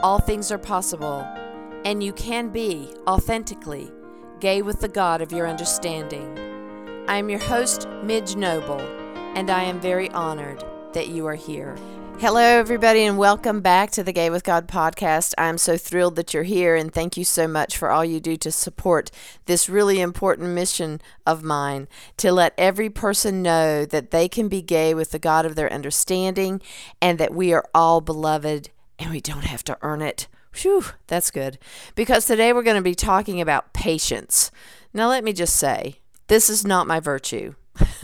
all things are possible and you can be authentically gay with the God of your understanding. I am your host, Midge Noble, and I am very honored that you are here. Hello, everybody, and welcome back to the Gay with God podcast. I'm so thrilled that you're here, and thank you so much for all you do to support this really important mission of mine to let every person know that they can be gay with the God of their understanding and that we are all beloved and we don't have to earn it. Whew, that's good. Because today we're going to be talking about patience. Now, let me just say, this is not my virtue.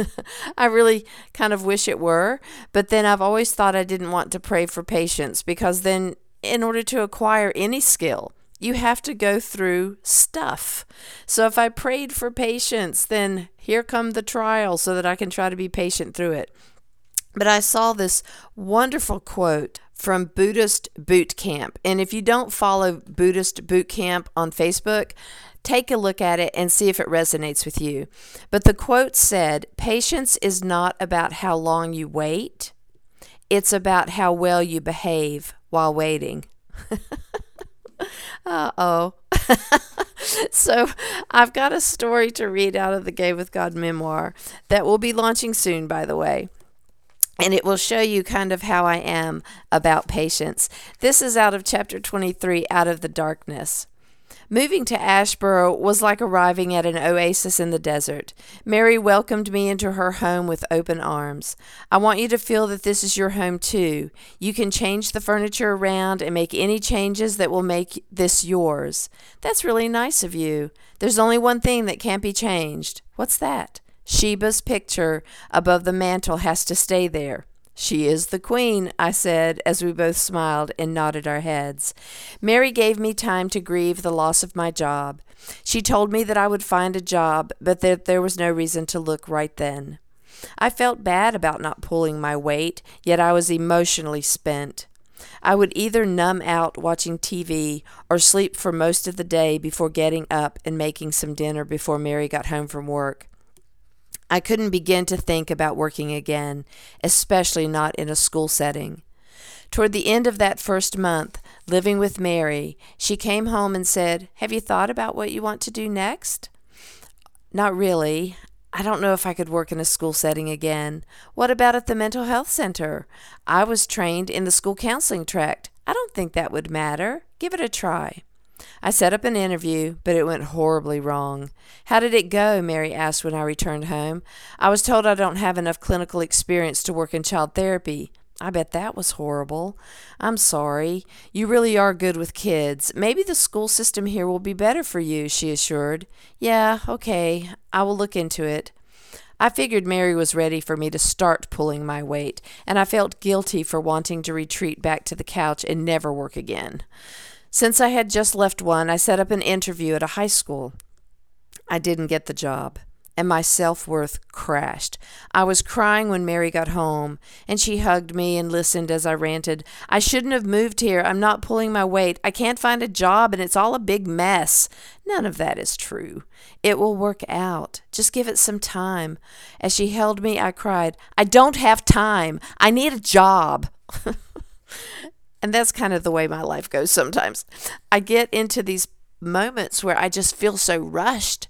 I really kind of wish it were, but then I've always thought I didn't want to pray for patience because then, in order to acquire any skill, you have to go through stuff. So if I prayed for patience, then here come the trials so that I can try to be patient through it. But I saw this wonderful quote from Buddhist Boot Camp. And if you don't follow Buddhist Boot Camp on Facebook, take a look at it and see if it resonates with you. But the quote said, Patience is not about how long you wait, it's about how well you behave while waiting. uh oh. so, I've got a story to read out of the Gay with God memoir that will be launching soon, by the way and it will show you kind of how I am about patience. This is out of chapter 23, Out of the Darkness. Moving to Asheboro was like arriving at an oasis in the desert. Mary welcomed me into her home with open arms. I want you to feel that this is your home too. You can change the furniture around and make any changes that will make this yours. That's really nice of you. There's only one thing that can't be changed. What's that? Sheba's picture above the mantel has to stay there. She is the queen, I said, as we both smiled and nodded our heads. Mary gave me time to grieve the loss of my job. She told me that I would find a job, but that there was no reason to look right then. I felt bad about not pulling my weight, yet I was emotionally spent. I would either numb out watching TV or sleep for most of the day before getting up and making some dinner before Mary got home from work. I couldn't begin to think about working again, especially not in a school setting. Toward the end of that first month, living with Mary, she came home and said, Have you thought about what you want to do next? Not really. I don't know if I could work in a school setting again. What about at the mental health center? I was trained in the school counseling tract. I don't think that would matter. Give it a try. I set up an interview, but it went horribly wrong. How did it go? Mary asked when I returned home. I was told I don't have enough clinical experience to work in child therapy. I bet that was horrible. I'm sorry. You really are good with kids. Maybe the school system here will be better for you, she assured. Yeah, okay. I will look into it. I figured Mary was ready for me to start pulling my weight, and I felt guilty for wanting to retreat back to the couch and never work again. Since I had just left one, I set up an interview at a high school. I didn't get the job, and my self worth crashed. I was crying when Mary got home, and she hugged me and listened as I ranted. I shouldn't have moved here. I'm not pulling my weight. I can't find a job, and it's all a big mess. None of that is true. It will work out. Just give it some time. As she held me, I cried, I don't have time. I need a job. And that's kind of the way my life goes sometimes. I get into these moments where I just feel so rushed.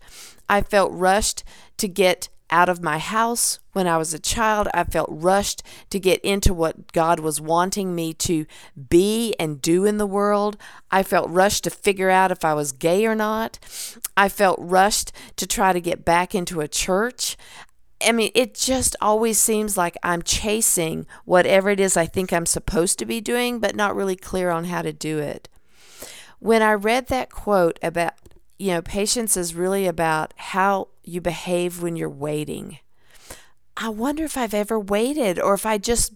I felt rushed to get out of my house when I was a child. I felt rushed to get into what God was wanting me to be and do in the world. I felt rushed to figure out if I was gay or not. I felt rushed to try to get back into a church. I mean, it just always seems like I'm chasing whatever it is I think I'm supposed to be doing, but not really clear on how to do it. When I read that quote about, you know, patience is really about how you behave when you're waiting, I wonder if I've ever waited or if I just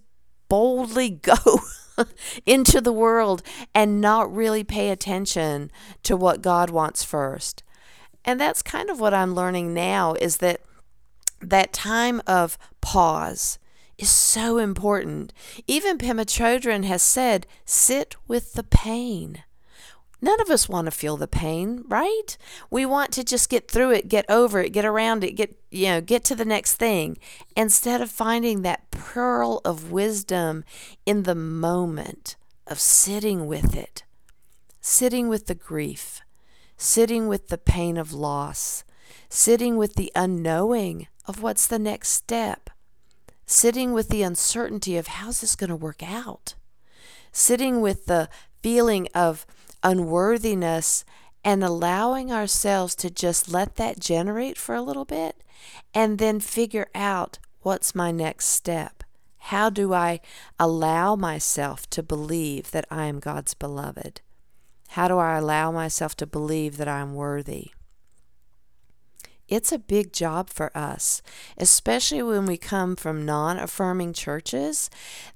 boldly go. into the world and not really pay attention to what God wants first. And that's kind of what I'm learning now is that that time of pause is so important. Even Pema Chodron has said, sit with the pain. None of us want to feel the pain, right? We want to just get through it, get over it, get around it, get, you know, get to the next thing instead of finding that pearl of wisdom in the moment of sitting with it, sitting with the grief, sitting with the pain of loss, sitting with the unknowing of what's the next step, sitting with the uncertainty of how's this going to work out, sitting with the feeling of unworthiness and allowing ourselves to just let that generate for a little bit and then figure out what's my next step. How do I allow myself to believe that I am God's beloved? How do I allow myself to believe that I'm worthy? It's a big job for us, especially when we come from non affirming churches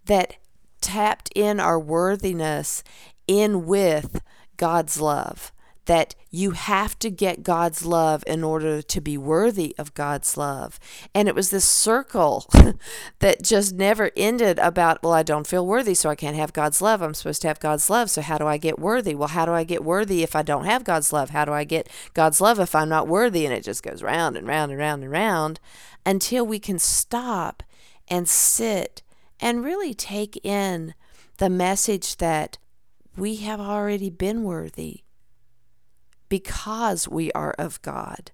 that tapped in our worthiness in with God's love. That you have to get God's love in order to be worthy of God's love. And it was this circle that just never ended about, well, I don't feel worthy, so I can't have God's love. I'm supposed to have God's love, so how do I get worthy? Well, how do I get worthy if I don't have God's love? How do I get God's love if I'm not worthy? And it just goes round and round and round and round until we can stop and sit and really take in the message that we have already been worthy because we are of God.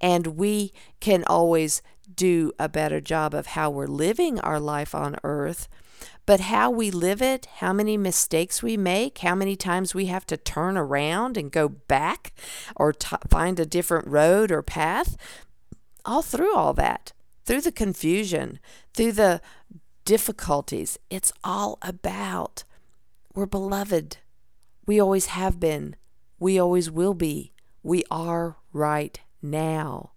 And we can always do a better job of how we're living our life on earth. But how we live it, how many mistakes we make, how many times we have to turn around and go back or t- find a different road or path, all through all that, through the confusion, through the difficulties, it's all about we're beloved. We always have been. We always will be. We are right now,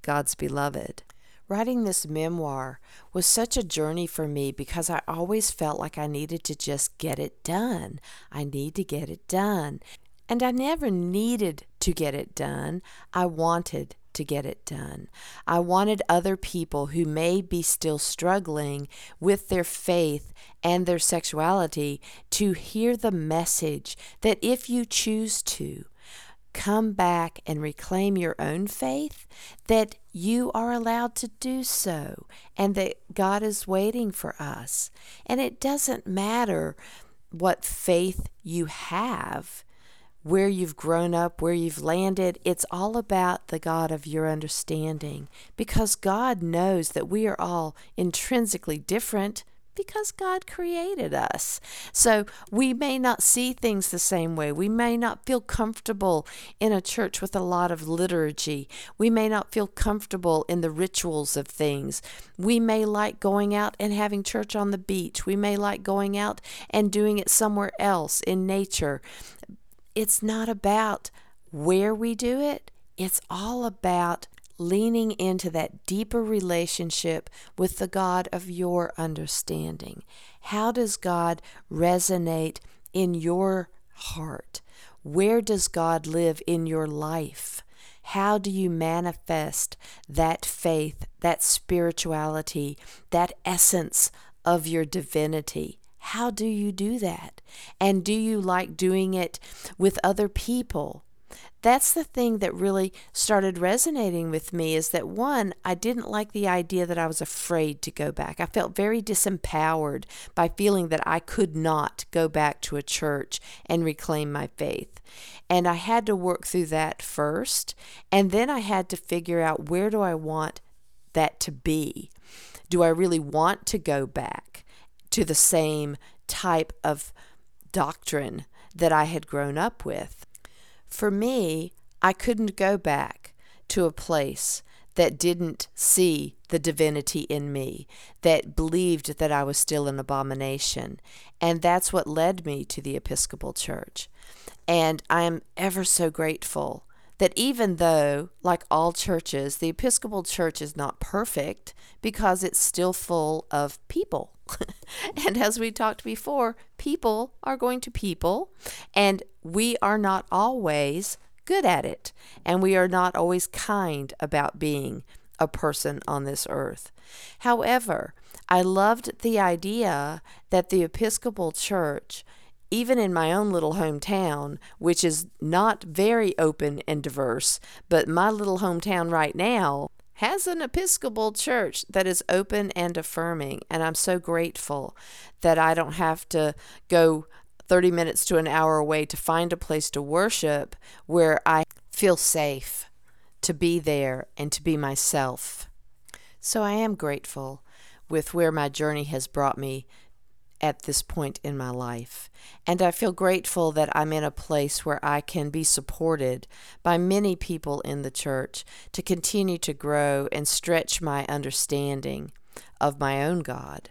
God's beloved. Writing this memoir was such a journey for me because I always felt like I needed to just get it done. I need to get it done. And I never needed to get it done. I wanted to get it done. I wanted other people who may be still struggling with their faith and their sexuality to hear the message that if you choose to, come back and reclaim your own faith, that you are allowed to do so, and that God is waiting for us. And it doesn't matter what faith you have where you've grown up, where you've landed. It's all about the God of your understanding because God knows that we are all intrinsically different because God created us. So we may not see things the same way. We may not feel comfortable in a church with a lot of liturgy. We may not feel comfortable in the rituals of things. We may like going out and having church on the beach. We may like going out and doing it somewhere else in nature it's not about where we do it, it's all about leaning into that deeper relationship with the God of your understanding. How does God resonate in your heart? Where does God live in your life? How do you manifest that faith, that spirituality, that essence of your divinity? How do you do that? And do you like doing it with other people? That's the thing that really started resonating with me is that one, I didn't like the idea that I was afraid to go back. I felt very disempowered by feeling that I could not go back to a church and reclaim my faith. And I had to work through that first. And then I had to figure out where do I want that to be? Do I really want to go back? To the same type of doctrine that I had grown up with. For me, I couldn't go back to a place that didn't see the divinity in me, that believed that I was still an abomination. And that's what led me to the Episcopal Church. And I am ever so grateful that even though, like all churches, the Episcopal Church is not perfect because it's still full of people. and as we talked before, people are going to people, and we are not always good at it, and we are not always kind about being a person on this earth. However, I loved the idea that the Episcopal Church even in my own little hometown, which is not very open and diverse, but my little hometown right now has an Episcopal church that is open and affirming. And I'm so grateful that I don't have to go 30 minutes to an hour away to find a place to worship where I feel safe to be there and to be myself. So I am grateful with where my journey has brought me at this point in my life. And I feel grateful that I'm in a place where I can be supported by many people in the church to continue to grow and stretch my understanding of my own God.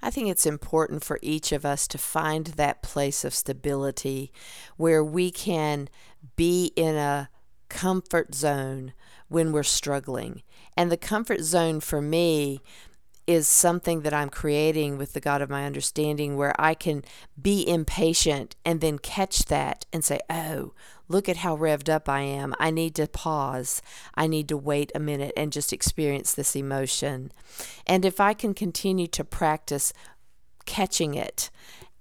I think it's important for each of us to find that place of stability where we can be in a comfort zone when we're struggling. And the comfort zone for me is something that I'm creating with the God of my understanding where I can be impatient and then catch that and say, oh, look at how revved up I am. I need to pause. I need to wait a minute and just experience this emotion. And if I can continue to practice catching it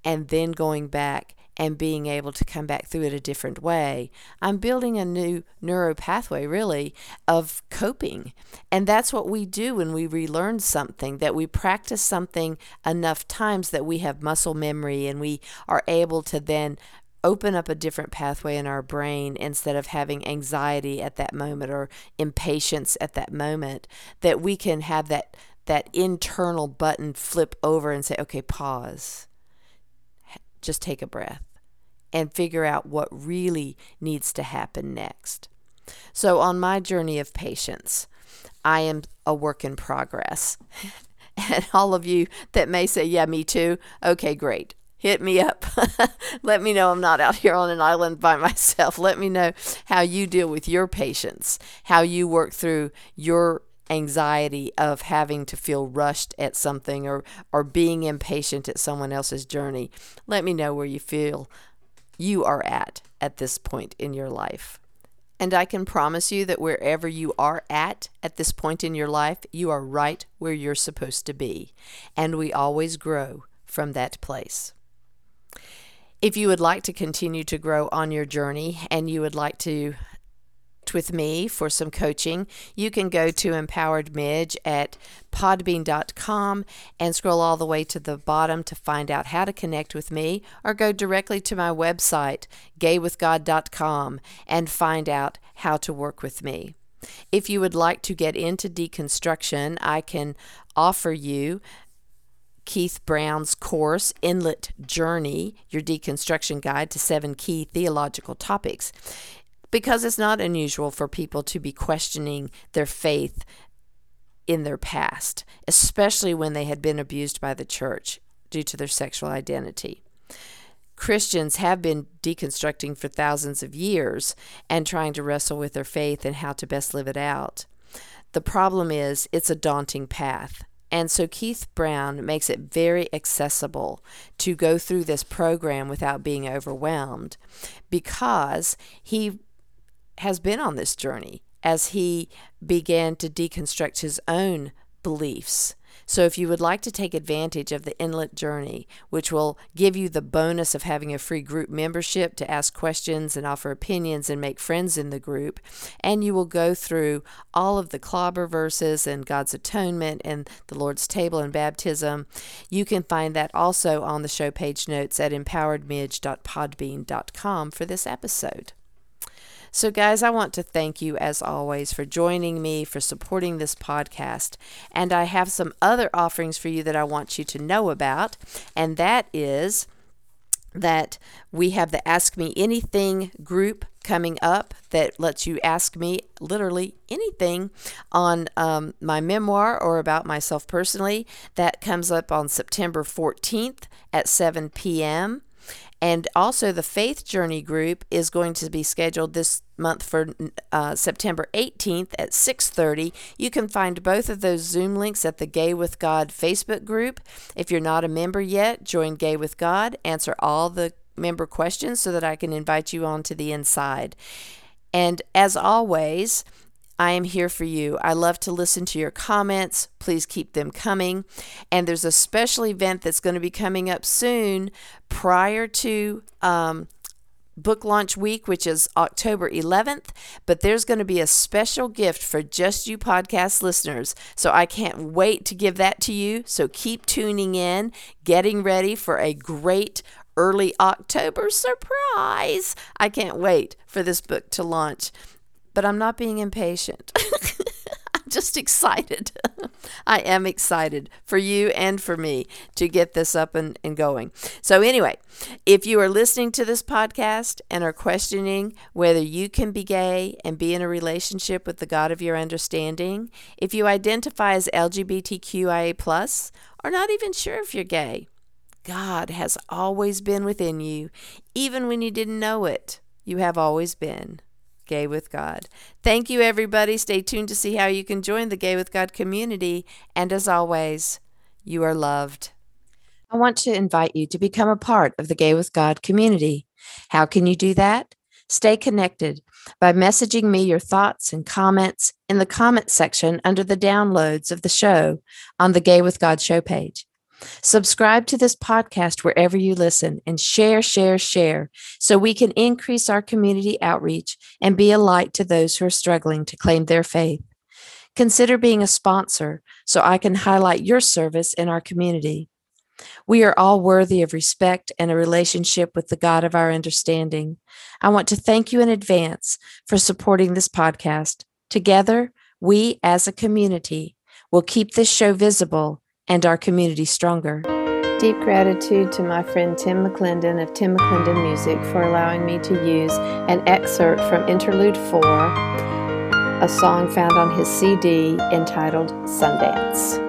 and then going back and being able to come back through it a different way. I'm building a new neuro pathway, really, of coping. And that's what we do when we relearn something, that we practice something enough times that we have muscle memory and we are able to then open up a different pathway in our brain instead of having anxiety at that moment or impatience at that moment, that we can have that that internal button flip over and say, okay, pause just take a breath and figure out what really needs to happen next. So, on my journey of patience, I am a work in progress. and all of you that may say, Yeah, me too, okay, great. Hit me up. Let me know I'm not out here on an island by myself. Let me know how you deal with your patience, how you work through your anxiety of having to feel rushed at something or, or being impatient at someone else's journey. Let me know where you feel you are at at this point in your life. And I can promise you that wherever you are at at this point in your life, you are right where you're supposed to be. And we always grow from that place. If you would like to continue to grow on your journey and you would like to with me for some coaching, you can go to Empowered Midge at podbean.com and scroll all the way to the bottom to find out how to connect with me, or go directly to my website, gaywithgod.com, and find out how to work with me. If you would like to get into deconstruction, I can offer you Keith Brown's course, Inlet Journey, your deconstruction guide to seven key theological topics because it's not unusual for people to be questioning their faith in their past, especially when they had been abused by the church due to their sexual identity. Christians have been deconstructing for thousands of years and trying to wrestle with their faith and how to best live it out. The problem is, it's a daunting path. And so Keith Brown makes it very accessible to go through this program without being overwhelmed because he has been on this journey as he began to deconstruct his own beliefs. So, if you would like to take advantage of the Inlet Journey, which will give you the bonus of having a free group membership to ask questions and offer opinions and make friends in the group, and you will go through all of the clobber verses and God's atonement and the Lord's table and baptism, you can find that also on the show page notes at empoweredmidge.podbean.com for this episode. So, guys, I want to thank you as always for joining me, for supporting this podcast. And I have some other offerings for you that I want you to know about, and that is that we have the Ask Me Anything group coming up that lets you ask me literally anything on um, my memoir or about myself personally. That comes up on September 14th at 7 p.m. And also, the Faith Journey group is going to be scheduled this month for uh, September 18th at 6:30. You can find both of those Zoom links at the Gay with God Facebook group. If you're not a member yet, join Gay with God. Answer all the member questions so that I can invite you on to the inside. And as always, I am here for you. I love to listen to your comments. Please keep them coming. And there's a special event that's going to be coming up soon prior to um, book launch week, which is October 11th. But there's going to be a special gift for just you podcast listeners. So I can't wait to give that to you. So keep tuning in, getting ready for a great early October surprise. I can't wait for this book to launch but I'm not being impatient. I'm just excited. I am excited for you and for me to get this up and, and going. So, anyway, if you are listening to this podcast and are questioning whether you can be gay and be in a relationship with the God of your understanding, if you identify as LGBTQIA, or not even sure if you're gay, God has always been within you, even when you didn't know it. You have always been. Gay with God. Thank you, everybody. Stay tuned to see how you can join the Gay with God community. And as always, you are loved. I want to invite you to become a part of the Gay with God community. How can you do that? Stay connected by messaging me your thoughts and comments in the comment section under the downloads of the show on the Gay with God show page. Subscribe to this podcast wherever you listen and share, share, share so we can increase our community outreach and be a light to those who are struggling to claim their faith. Consider being a sponsor so I can highlight your service in our community. We are all worthy of respect and a relationship with the God of our understanding. I want to thank you in advance for supporting this podcast. Together, we as a community will keep this show visible and our community stronger. Deep gratitude to my friend Tim McClendon of Tim McClendon Music for allowing me to use an excerpt from Interlude 4, a song found on his CD entitled Sundance.